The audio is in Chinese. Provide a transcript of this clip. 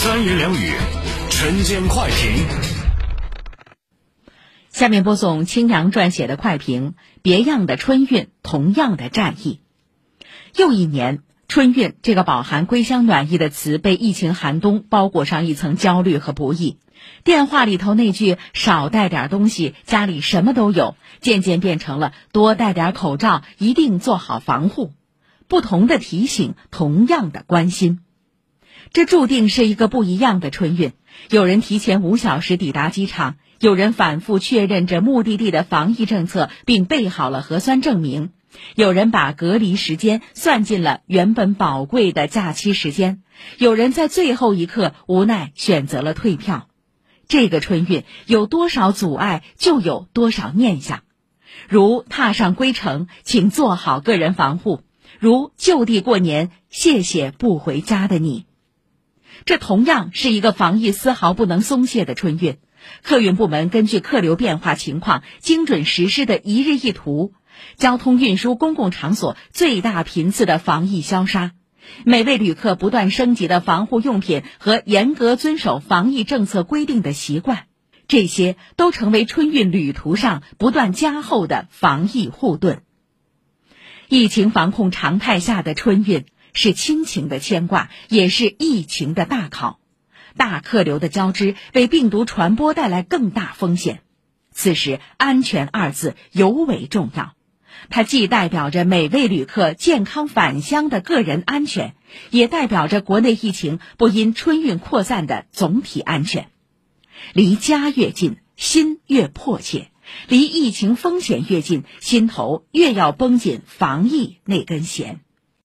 三言两语，晨间快评。下面播送青阳撰写的快评：别样的春运，同样的战役。又一年，春运这个饱含归乡暖意的词，被疫情寒冬包裹上一层焦虑和不易。电话里头那句“少带点东西，家里什么都有”，渐渐变成了“多带点口罩，一定做好防护”。不同的提醒，同样的关心。这注定是一个不一样的春运。有人提前五小时抵达机场，有人反复确认着目的地的防疫政策，并备好了核酸证明；有人把隔离时间算进了原本宝贵的假期时间；有人在最后一刻无奈选择了退票。这个春运有多少阻碍，就有多少念想。如踏上归程，请做好个人防护；如就地过年，谢谢不回家的你。这同样是一个防疫丝毫不能松懈的春运。客运部门根据客流变化情况，精准实施的一日一图，交通运输公共场所最大频次的防疫消杀。每位旅客不断升级的防护用品和严格遵守防疫政策规定的习惯，这些都成为春运旅途上不断加厚的防疫护盾。疫情防控常态下的春运是亲情的牵挂，也是疫情的大考。大客流的交织为病毒传播带来更大风险，此时“安全”二字尤为重要。它既代表着每位旅客健康返乡的个人安全，也代表着国内疫情不因春运扩散的总体安全。离家越近，心越迫切；离疫情风险越近，心头越要绷紧防疫那根弦。